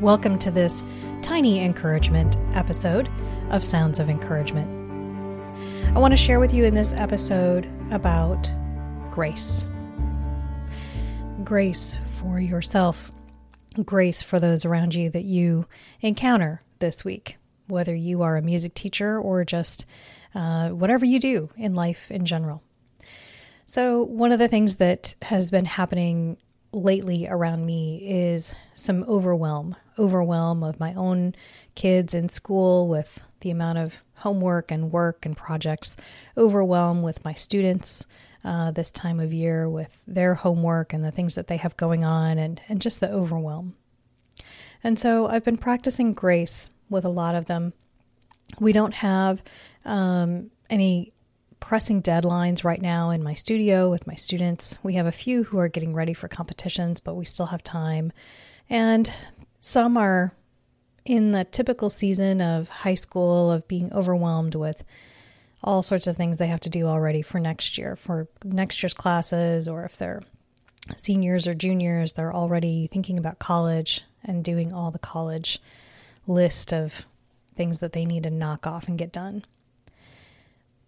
Welcome to this tiny encouragement episode of Sounds of Encouragement. I want to share with you in this episode about grace. Grace for yourself, grace for those around you that you encounter this week, whether you are a music teacher or just uh, whatever you do in life in general. So, one of the things that has been happening lately around me is some overwhelm overwhelm of my own kids in school with the amount of homework and work and projects, overwhelm with my students uh, this time of year with their homework and the things that they have going on, and, and just the overwhelm. And so I've been practicing grace with a lot of them. We don't have um, any pressing deadlines right now in my studio with my students. We have a few who are getting ready for competitions, but we still have time. And some are in the typical season of high school of being overwhelmed with all sorts of things they have to do already for next year, for next year's classes, or if they're seniors or juniors, they're already thinking about college and doing all the college list of things that they need to knock off and get done.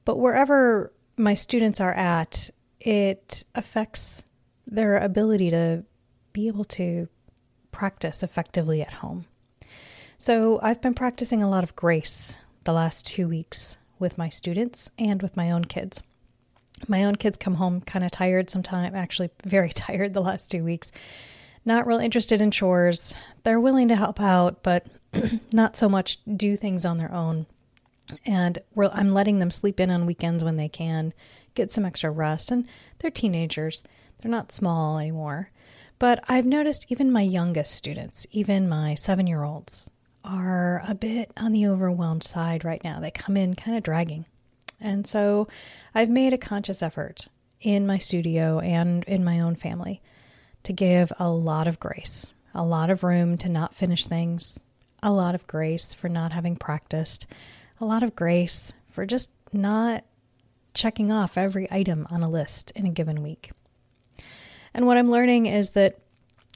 But wherever my students are at, it affects their ability to be able to practice effectively at home. So I've been practicing a lot of grace the last two weeks with my students and with my own kids. My own kids come home kind of tired sometimes, actually, very tired the last two weeks. Not real interested in chores. They're willing to help out, but not so much do things on their own. And I'm letting them sleep in on weekends when they can, get some extra rest. And they're teenagers, they're not small anymore. But I've noticed even my youngest students, even my seven year olds, are a bit on the overwhelmed side right now. They come in kind of dragging. And so I've made a conscious effort in my studio and in my own family to give a lot of grace, a lot of room to not finish things, a lot of grace for not having practiced, a lot of grace for just not checking off every item on a list in a given week. And what I'm learning is that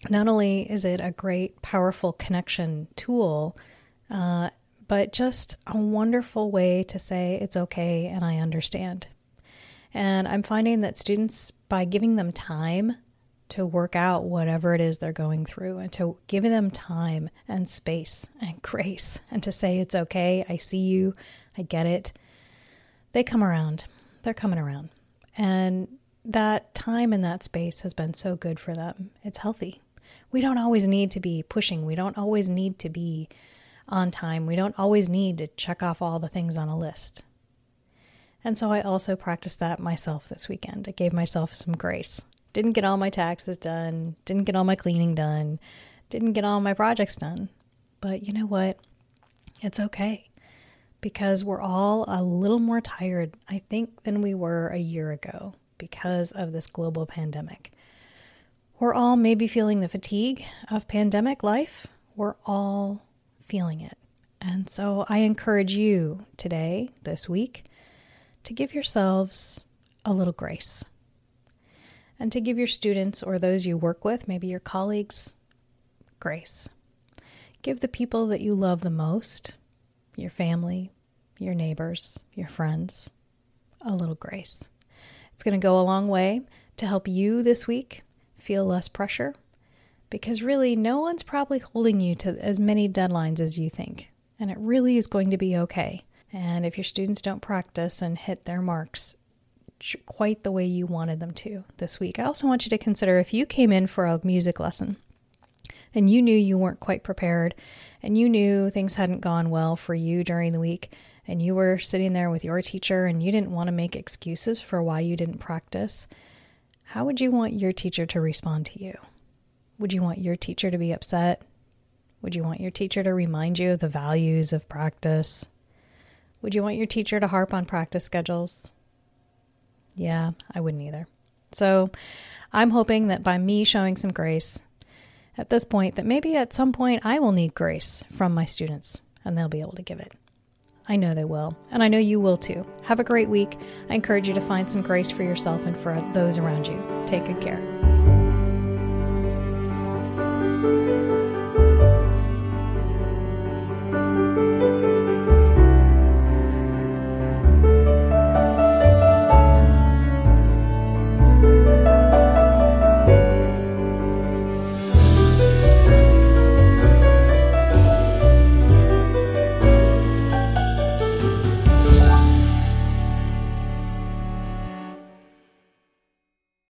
not only is it a great, powerful connection tool, uh, but just a wonderful way to say it's okay and I understand. And I'm finding that students, by giving them time to work out whatever it is they're going through and to give them time and space and grace and to say it's okay, I see you, I get it, they come around. They're coming around. And that time in that space has been so good for them. It's healthy. We don't always need to be pushing. We don't always need to be on time. We don't always need to check off all the things on a list. And so I also practiced that myself this weekend. I gave myself some grace. Didn't get all my taxes done, didn't get all my cleaning done, didn't get all my projects done. But you know what? It's okay because we're all a little more tired, I think, than we were a year ago because of this global pandemic. We're all maybe feeling the fatigue of pandemic life. We're all feeling it. And so I encourage you today, this week, to give yourselves a little grace and to give your students or those you work with, maybe your colleagues, grace. Give the people that you love the most, your family, your neighbors, your friends, a little grace. It's going to go a long way to help you this week feel less pressure because really no one's probably holding you to as many deadlines as you think. And it really is going to be okay. And if your students don't practice and hit their marks quite the way you wanted them to this week, I also want you to consider if you came in for a music lesson and you knew you weren't quite prepared and you knew things hadn't gone well for you during the week and you were sitting there with your teacher and you didn't want to make excuses for why you didn't practice, how would you want your teacher to respond to you? Would you want your teacher to be upset? Would you want your teacher to remind you of the values of practice? Would you want your teacher to harp on practice schedules? Yeah, I wouldn't either. So I'm hoping that by me showing some grace at this point, that maybe at some point I will need grace from my students and they'll be able to give it. I know they will, and I know you will too. Have a great week. I encourage you to find some grace for yourself and for those around you. Take good care.